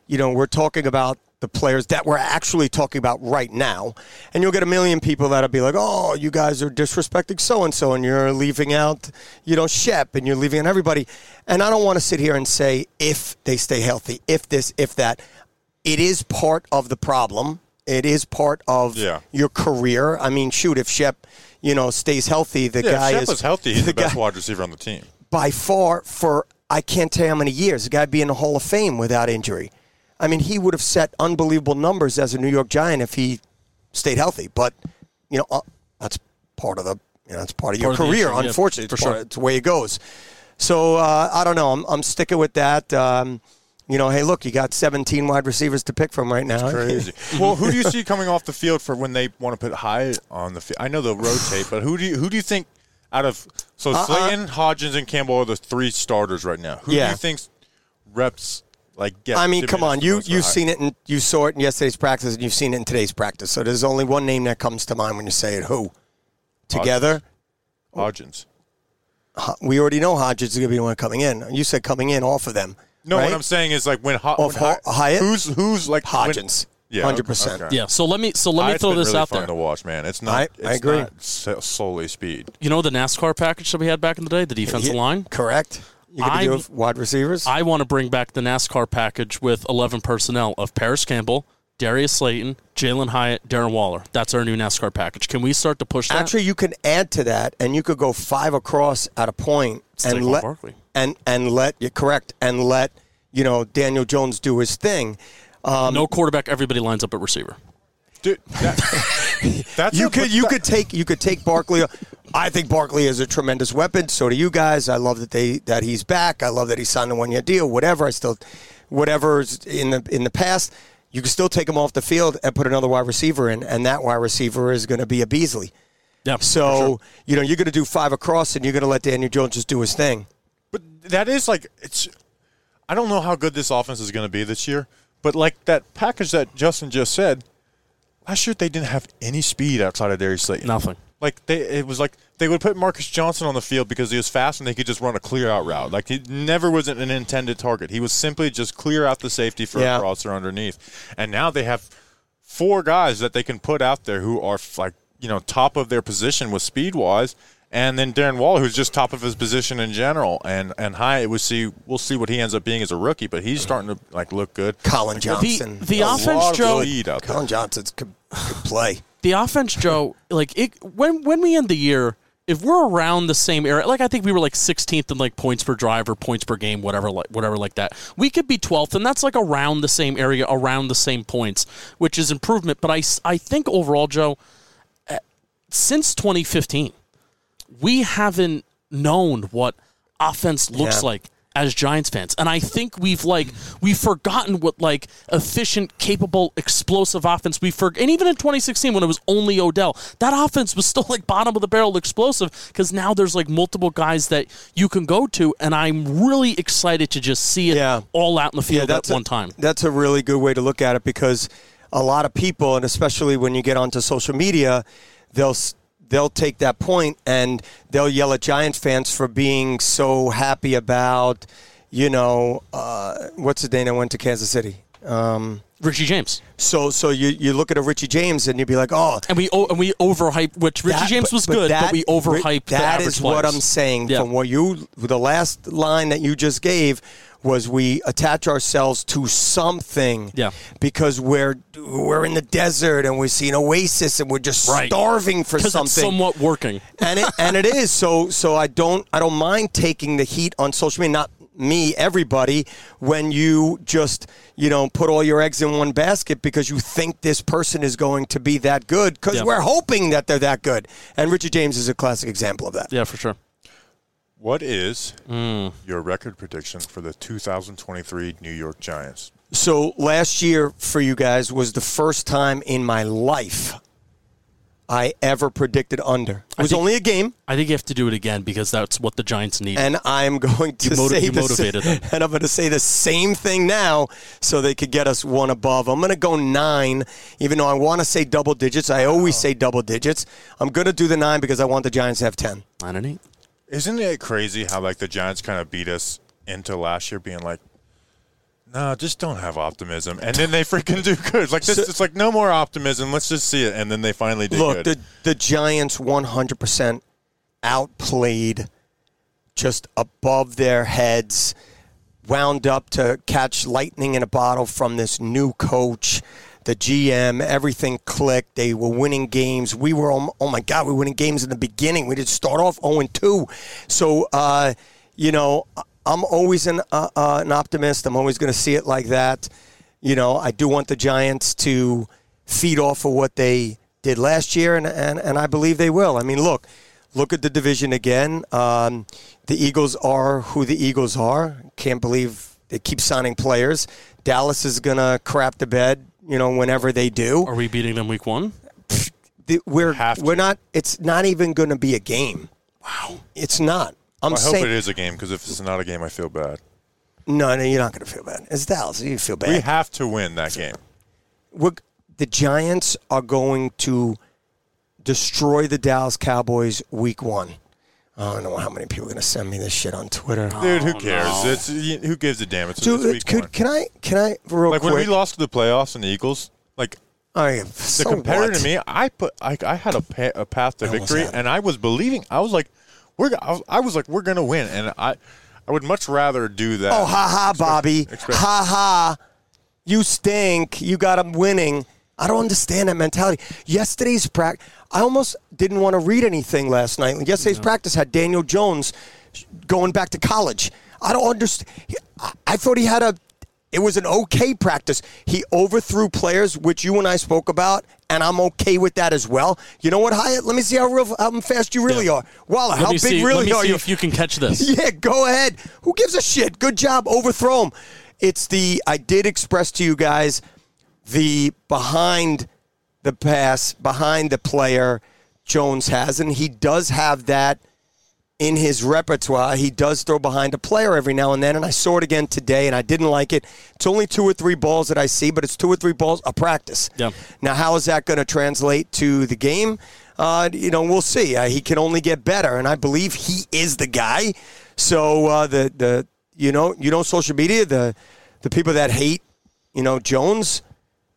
you know, we're talking about the players that we're actually talking about right now, and you'll get a million people that'll be like, "Oh, you guys are disrespecting so and so, and you're leaving out, you know, Shep, and you're leaving out everybody." And I don't want to sit here and say if they stay healthy, if this, if that. It is part of the problem. It is part of Yeah. your career. I mean, shoot, if Shep, you know, stays healthy, the Yeah, guy if Shep is was healthy. He's the, best guy- wide receiver on the team. by far for I can't tell you how many years. The guy be in the Hall of Fame without injury. I mean, he would have set unbelievable numbers as a New York Giant if he stayed healthy. But you know, uh, that's part of the you know, that's part of your of career. issue, yeah, unfortunately, it's, for part sure. it's the way it goes. So uh, I don't know. I'm, I'm sticking with that. Um, you know, hey, look, you got 17 wide receivers to pick from right now. Crazy. well, who do you see coming off the field for when they want to put Hyatt on the field? I know they'll rotate, but who do you who do you think out of so Uh-uh. Slayton, Hodgins, and Campbell are the three starters right now? Who do you think reps like get? I mean, come on, you you've Hyatt? seen it and you saw it in yesterday's practice, and you've seen it in today's practice. So there's only one name that comes to mind when you say it. Who? Together, Hodgins. we already know Hodges is going to be the one coming in. You said coming in off of them. No, right? what I'm saying is like when, Ho- off when Ho- Hyatt. Who's who's like when- yeah, 100%. Yeah, so let me so let me Hyatt's throw this really out fun there. to watch, man. It's not. I- it's I agree. Not solely speed. You know the NASCAR package that we had back in the day, the defensive Yeah, line? Correct. You I- do wide receivers? I want to bring back the NASCAR package with 11 personnel of Parris Campbell, Darius Slayton, Jalin Hyatt, Darren Waller. That's our new NASCAR package. Can we start to push that? Actually, you can add to that, and you could go five across at a point, and let Barkley. and and let you correct and let you know Daniel Jones do his thing. Um, no quarterback, everybody lines up at receiver. Dude, that, that's you a- could you that- could take you could take Barkley. I think Barkley is a tremendous weapon. So do you guys. I love that they that he's back. I love that he signed a one year deal. Whatever. I still whatever's in the in the past. You can still take him off the field and put another wide receiver in, and that wide receiver is going to be a Beasley. Yeah. So you know you're going to do five across, and you're going to let Daniel Jones just do his thing. But that is like it's. I don't know how good this offense is going to be this year, but like that package that Justin just said, last year they didn't have any speed outside of Darius Slayton. Nothing. Like they, it was like they would put Marcus Johnson on the field because he was fast and they could just run a clear out route. Like he never was an intended target. He was simply just clear out the safety for Yeah. a crosser underneath. And now they have four guys that they can put out there who are like you know top of their position with speed wise. And then Darren Waller, who's just top of his position in general, and and Hyatt, we see we'll see what he ends up being as a rookie, but he's starting to like look good. Collin Johnson. the A offense, lot of Joe- speed out. Collin Johnson's could, could play. The offense, Joe, like it when when we end the year, if we're around the same area, like I think we were like 16th in like points per drive or points per game, whatever, like whatever, like that. We could be 12th, and that's like around the same area, around the same points, which is improvement. But I I think overall, Joe, eh, since 2015, we haven't known what offense looks Yeah. like as Giants fans. And I think we've like we've forgotten what like efficient, capable, explosive offense we for and even in 2016 when it was only Odell, that offense was still like bottom of the barrel explosive because now there's like multiple guys that you can go to and I'm really excited to just see it Yeah. all out in the field at a, one time. That's a really good way to look at it because a lot of people, and especially when you get onto social media, they'll they'll take that point and they'll yell at Giants fans for being so happy about, you know, uh, what's the day that went to Kansas City. Um, Richie James. so so you, you look at a Richie James and you'd be like, oh, And we and we overhype which Richie that- James was good, but, that- we overhyped That is what. I'm saying. Yeah. From what you, the last line that you just gave was we attach ourselves to something. Yeah. Because we're we're in the desert and we see an oasis and we're just Right. starving for something. it's somewhat working. and it and it is so so I don't I don't mind taking the heat on social media. Not me, everybody, when you just, you know, put all your eggs in one basket because you think this person is going to be that good because Yeah. we're hoping that they're that good. And Richard James is a classic example of that. Yeah, for sure. What is Mm. your record prediction for the 2023 New York Giants? So last year for you guys was the first time in my life I ever predicted under. It was think- only a game. I think you have to do it again because that's what the Giants need. and I'm going to You motiv- say you the motivated them. and I'm going to say the same thing now, so they could get us one above. I'm going to go nine, even though I want to say double digits. I always say double digits. I'm going to do the nine because I want the Giants to have ten. Nine and eight. Isn't it crazy how like the Giants kind of beat us into last year being like, no, just don't have optimism, and then they freaking do good. Like this, So- it's like no more optimism. Let's just see it, and then they finally did Look, good. the the Giants 100% outplayed, just above their heads, wound up to catch lightning in a bottle from this new coach. The GM, everything clicked. They were winning games. We were, oh oh my God, we were winning games in the beginning. We did start off 0 2. So, uh, you know, I'm always an, uh, uh, an optimist. I'm always going to see it like that. You know, I do want the Giants to feed off of what they did last year, and, and, and I believe they will. I mean, look, look at the division again. Um, the Eagles are who the Eagles are. Can't believe they keep signing players. Dallas is going to crap the bed, you know, whenever they do. Are we beating them week one? We're Have we're not. It's not even going to be a game. Wow, it's not. I'm I hope saying it is a game because if it's not a game, I feel bad. no, no. You're not going to feel bad. It's Dallas. You feel bad. We have to win that game. we're, the Giants are going to destroy the Dallas Cowboys week one. I don't know how many people are going to send me this shit on Twitter. Dude, who oh, cares? It's y- who gives a damn? It's, Dude, it's week could, one. can I can I real Like quick? when we lost to the playoffs and the Eagles, like oh, yeah, the so competitor what? to me, I put I, I had a, pa- a path to I almost victory, had it. and I was believing. I was like, we're. go- I was, I was like, we're gonna win, and I I would much rather do that. Oh, ha ha, Bobby. expect- Ha ha. You stink. You got them winning. I don't understand that mentality. Yesterday's practice, I almost didn't want to read anything last night. Yesterday's practice had Daniel Jones going back to college. I don't understand. I- thought he had a. It was an okay practice. He overthrew players, which you and I spoke about, and I'm okay with that as well. You know what, Hyatt? Let me see how real, how fast you really Yeah. are. Waller, Let how big see, really are you? if you can catch this. Yeah, go ahead. Who gives a shit? Good job. Overthrow him. It's the, I did express to you guys the behind the pass, behind the player Jones has, and he does have that in his repertoire. He does throw behind a player every now and then, and I saw it again today, and I didn't like it. It's only two or three balls that I see, but it's two or three balls a practice. Yeah. Now, how is that going to translate to the game? Uh, you know, we'll see. Uh, he can only get better, and I believe he is the guy. So uh, the the you know you know social media the the people that hate you know Jones,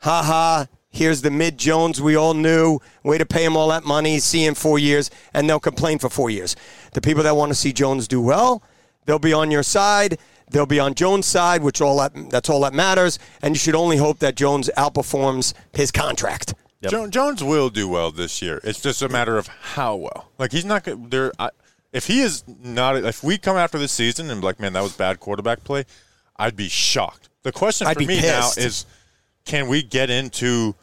ha ha. Here's the mid Jones we all knew. Way to pay him all that money. See him four years, and they'll complain for four years. The people that want to see Jones do well, they'll be on your side. They'll be on Jones' side, which all that that's all that matters. And you should only hope that Jones outperforms his contract. Jo- Jones will do well this year. It's just a matter of how well. Like he's not going there. I- If he is not, if we come after this season and be like, man, that was bad quarterback play, I'd be shocked. The question I'd for me pissed. now is, can we get into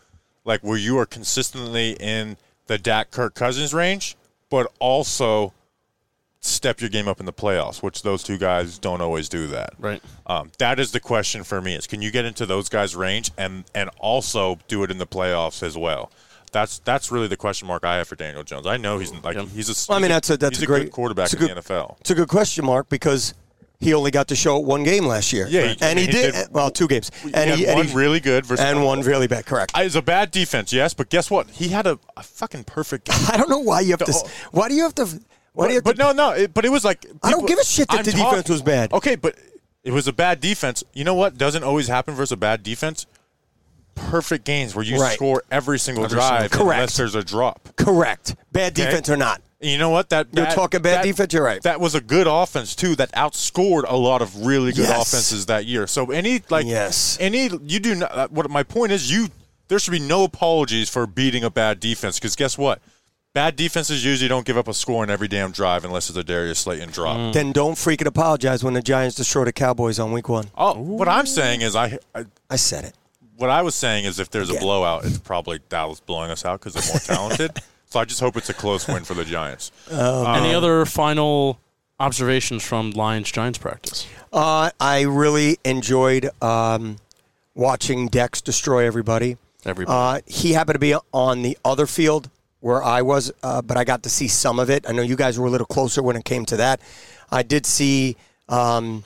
like where you are consistently in the Dak Kirk Cousins range, but also step your game up in the playoffs, which those two guys don't always do that. Right. Um, that is the question for me: is can you get into those guys' range and and also do it in the playoffs as well? That's that's really the question mark I have for Daniel Jones. I know he's like he's a. Well, I mean, that's a that's he's a great quarterback it's a in good- the NFL. It's a good question mark because he only got to show it one game last year. Yeah, he- and he, he did, did- well two games, and he, and one he- really good versus and one really bad. Correct. I- It's a bad defense, yes, but guess what? He had a, a fucking perfect game. I don't know why you have to. The- Why do you have to? Why do you have but to? no, no. It, but it was like I don't give a shit that I'm the defense was bad. Okay, but it was a bad defense. You know what doesn't always happen versus a bad defense? Perfect games where you Right. score every single Every drive single- Correct. unless there's a drop. Correct. Bad Okay. defense or not. And you know what? That You're that- talking bad that- defense, you're right. That was a good offense too. That outscored a lot of really good Yes. offenses that year. So any like Yes. any you do not. Uh, what my point is, you there should be no apologies for beating a bad defense because guess what? bad defenses usually don't give up a score in every damn drive unless it's a Darius Slayton drop. Mm. Then don't freaking apologize when the Giants destroy the Cowboys on week one. Oh, what I'm saying is I, I I said it. what I was saying is if there's a blowout, it's probably Dallas blowing us out because they're more talented. so I just hope it's a close win for the Giants. Any other final observations from Lions Giants practice? Uh, I really enjoyed um, watching Dex destroy everybody. Everybody. Uh, he happened to be on the other field where I was, uh, but I got to see some of it. I know you guys were a little closer when it came to that. I did see um,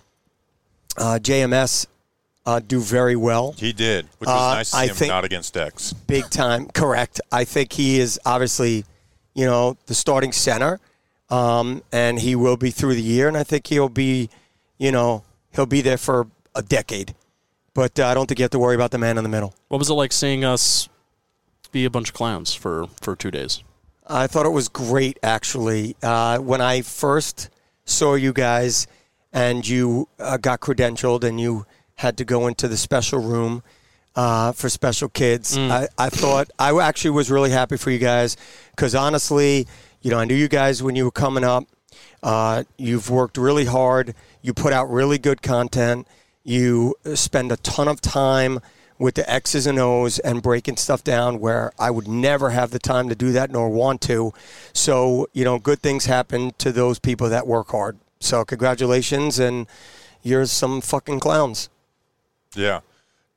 uh, JMS uh, do very well. He did, which was Uh, nice to see I him think- not against Dex. big time. Correct. I think he is obviously, you know, the starting center, um, and he will be through the year. And I think he'll be, you know, he'll be there for a decade. But uh, I don't think you have to worry about the man in the middle. what was it like seeing us be a bunch of clowns for, for two days? I thought it was great, actually. Uh, when I first saw you guys and you uh, got credentialed and you had to go into the special room uh, for special kids, I, I thought I actually was really happy for you guys because honestly, you know, I knew you guys when you were coming up. Uh, you've worked really hard. You put out really good content. You spend a ton of time with the X's and O's and breaking stuff down where I would never have the time to do that nor want to. So, you know, good things happen to those people that work hard. So, congratulations, and you're some fucking clowns. Yeah.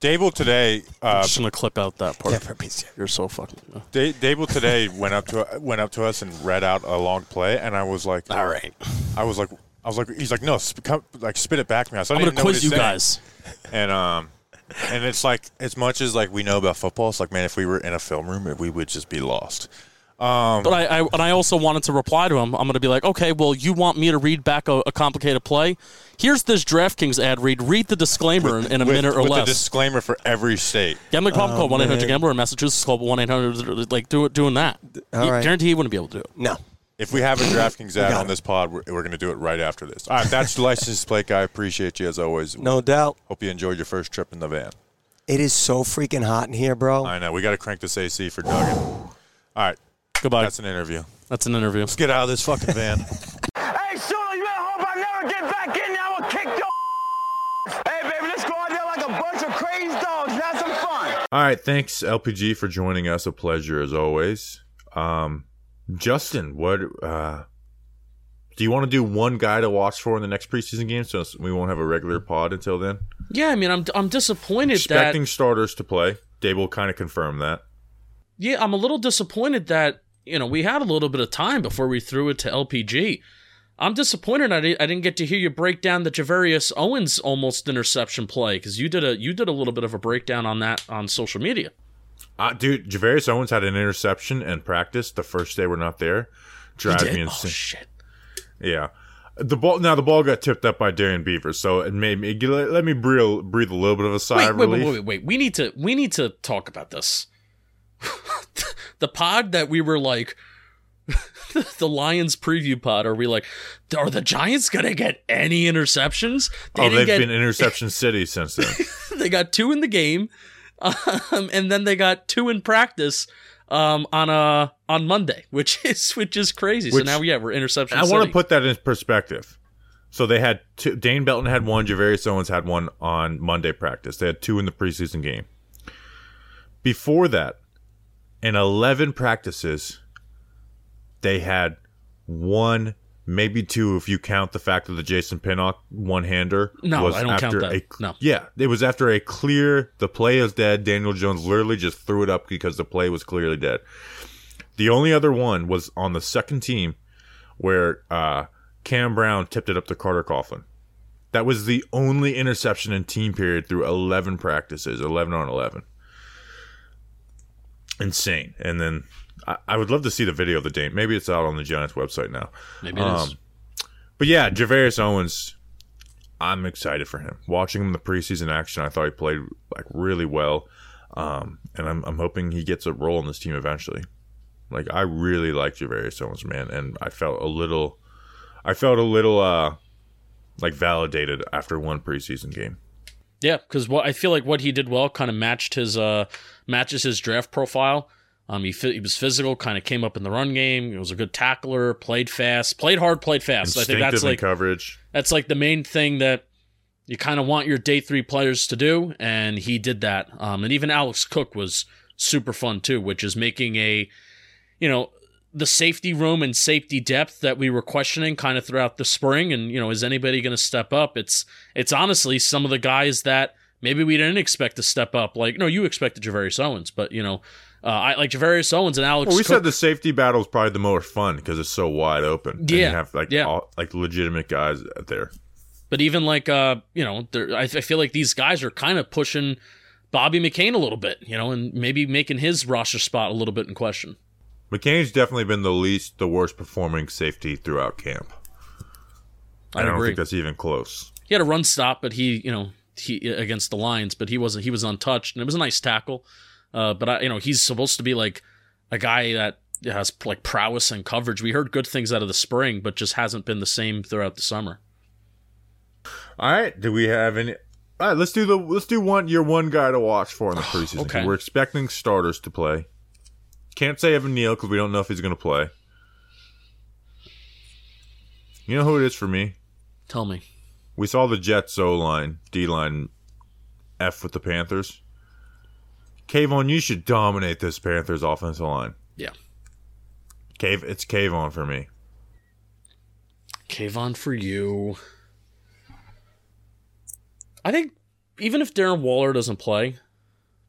Daboll today, I'm uh, just gonna clip out that part. Yeah, for You're so fucking. Da- Daboll today went up to went up to us and read out a long play, and I was like, All right, I was like, I was like, he's like, no, sp- come, like spit it back to me. I was like, I'm I gonna didn't know what quiz you saying. guys. And um, and it's like as much as like we know about football, it's like man, if we were in a film room, we would just be lost. Um, but I, I and I also wanted to reply to him. I'm going to be like, okay, well, you want me to read back a, a complicated play? Here's this DraftKings ad read. Read the disclaimer in, in a with, minute or with less. a disclaimer for every state. Gambling problem call oh, one eight hundred gambler in Massachusetts call one eight hundred like do, doing that. All He- right. Guarantee he wouldn't be able to do it. No. If we have a DraftKings ad on this pod, we're, we're going to do it right after this. All right, that's the license plate guy. Appreciate you as always. No doubt. Hope you enjoyed your first trip in the van. It is so freaking hot in here, bro. I know we got to crank this AC for Duggan. All right, Goodbye. that's That's, an interview. That's an interview. Let's get out of this fucking van. Hey, Sula, you better hope I never get back in there. I will kick your Hey, baby, let's go out there like a bunch of crazy dogs. Have some fun. All right, thanks LPG for joining us. A pleasure as always. Um, Justin, what uh, do you want to do? One guy to watch for in the next preseason game, so we won't have a regular pod until then. Yeah, I mean, I'm I'm disappointed that Expecting starters to play. Daboll kind of confirmed that. yeah, I'm a little disappointed that you know we had a little bit of time before we threw it to LPG. I'm disappointed I didn't, I didn't get to hear you break down the Gervarrius Owens almost interception play because you did a you did a little bit of a breakdown on that on social media. Uh, dude, Gervarrius Owens had an interception in practice the first day we're not there. Drives me Oh shit! Yeah. The ball now the ball got tipped up by Darrian Beavers, so it made me let, me breathe breathe a little bit of a sigh Wait, of wait, wait, wait, wait, wait. We need to we need to talk about this. The pod that we were like the Lions preview pod. Are we like, are the Giants gonna get any interceptions? They oh, they've get- been interception city since then. they got two in the game, um, and then they got two in practice um, on uh on Monday, which is which is crazy. Which- so now yeah, we're interception. I want to put that in perspective. So they had two, Dane Belton had one, Gervarrius Owens had one on Monday practice. They had two in the preseason game. Before that, in 11 practices, they had one, maybe two, if you count the fact that the Jason Pinnock one hander No, was I don't count that. a No. yeah, it was after a clear the play is dead. Daniel Jones literally just threw it up because the play was clearly dead. The only other one was on the second team where uh, Cam Brown tipped it up to Carter Coughlin. That was the only interception in team period through 11 practices, 11 on 11. Insane. And then I, I would love to see the video of the Dane. Maybe it's out on the Giants website now. Maybe it is. Um, But yeah, Gervarrius Owens, I'm excited for him. Watching him in the preseason action, I thought he played like really well, um, and I'm I'm hoping he gets a role in this team eventually. Like I really like Gervarrius Owens, man, and I felt a little, I felt a little uh, like validated after one preseason game. Yeah, because what I feel like what he did well kind of matched his uh matches his draft profile. Um, he he was physical, kind of came up in the run game. He was a good tackler, played fast, played hard, played fast. I think that's like coverage. that's like the main thing that you kind of want your day three players to do, and he did that. Um, and even Alex Cook was super fun too, which is making a, you know, the safety room and safety depth that we were questioning kind of throughout the spring. And you know, is anybody going to step up? It's it's honestly some of the guys that maybe we didn't expect to step up. Like no, you expected Gervarrius Owens, but you know. Uh, I like Gervarrius Owens and Alex. Well, we Cook. said the safety battle is probably the most fun because it's so wide open. And Yeah, you have like yeah. all, like legitimate guys out there. But even like uh, you know, there, I, I feel like these guys are kind of pushing Bobby McCain a little bit, you know, and maybe making his roster spot a little bit in question. McCain's definitely been the least, the worst performing safety throughout camp. I, don't agree. think that's even close. He had a run stop, but he, you know, he against the Lions, but he wasn't. He was untouched, and it was a nice tackle. Uh, but I, you know, he's supposed to be like a guy that has like prowess and coverage. We heard good things out of the spring, but just hasn't been the same throughout the summer. All right, do we have any? All right, let's do the let's do one your one guy to watch for in the preseason. Okay. We're expecting starters to play. Can't say Evan Neal because we don't know if he's going to play. You know who it is for me? Tell me, We saw the Jets O line, D line, F with the Panthers. Kayvon, you should dominate this Panthers offensive line. yeah, Cave, it's Kayvon for me. Kayvon for you. I think even if Darren Waller doesn't play,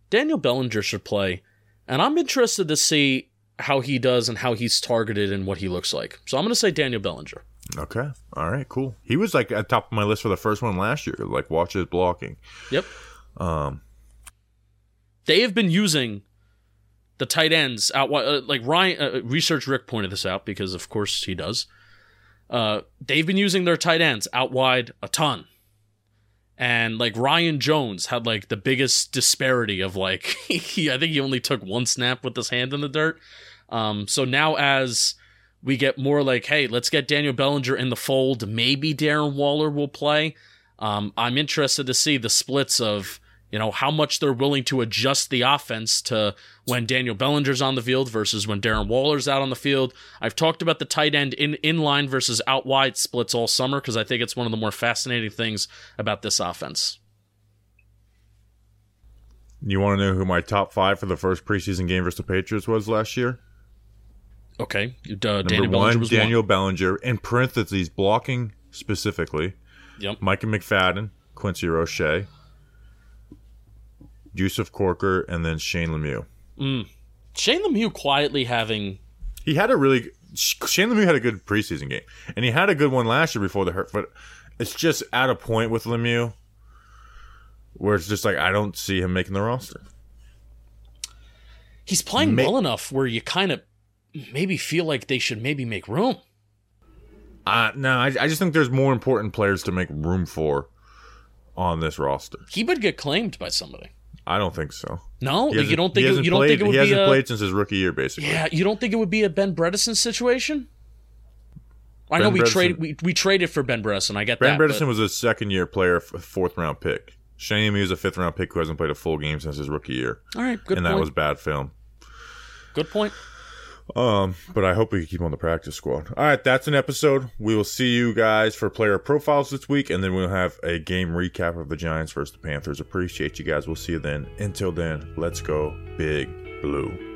Daniel Bellinger should play. And I'm interested to see how he does and how he's targeted and what he looks like. So I'm going to say Daniel Bellinger. Okay, all right, cool. He was like at top of my list for the first one last year. Like watch his blocking. Yep. Um, They have been using the tight ends out uh, like Ryan uh, research Rick pointed this out because of course he does. Uh, they've been using their tight ends out wide a ton. And like Ryan Jones had like the biggest disparity of like he I think he only took one snap with his hand in the dirt. Um, so now as we get more like, hey, let's get Daniel Bellinger in the fold. Maybe Darren Waller will play. Um, I'm interested to see the splits of you know how much they're willing to adjust the offense to when Daniel Bellinger's on the field versus when Darren Waller's out on the field. I've talked about the tight end in in line versus out wide splits all summer because I think it's one of the more fascinating things about this offense. you want to know who my top five for the first preseason game versus the Patriots was last year? Okay, uh, Number Daniel Bellinger one, Daniel Bellinger. In parentheses, blocking specifically. Yep. Micah McFadden, Quincy Roche, Yusuf Corker, and then Shane Lemieux. one. Shane Lemieux quietly having He had a really Shane Lemieux had a good preseason game, and he had a good one last year before the hurt. But it's just at a point with Lemieux where it's just like I don't see him making the roster. he's playing Ma- well enough where you kind of maybe feel like they should maybe make room. Uh, no, I, I just think there's more important players to make room for on this roster. He would get claimed by somebody. I don't think so. No, you don't think it, you don't played, think it would he hasn't a played since his rookie year, basically. yeah. You don't think it would be a Ben Bredeson situation? I know we Bredeson- traded we, we traded for Ben Bredeson. I get Ben that. Bredeson but- was a second year player, fourth round pick. Shane Lemieux is a fifth round pick who hasn't played a full game since his rookie year, all right, good and point. that was bad film. good point. Um, but I hope we can keep on the practice squad. All right, that's an episode. We will see you guys for player profiles this week, and then we'll have a game recap of the Giants versus the Panthers. Appreciate you guys. We'll see you then. Until then, let's go big blue.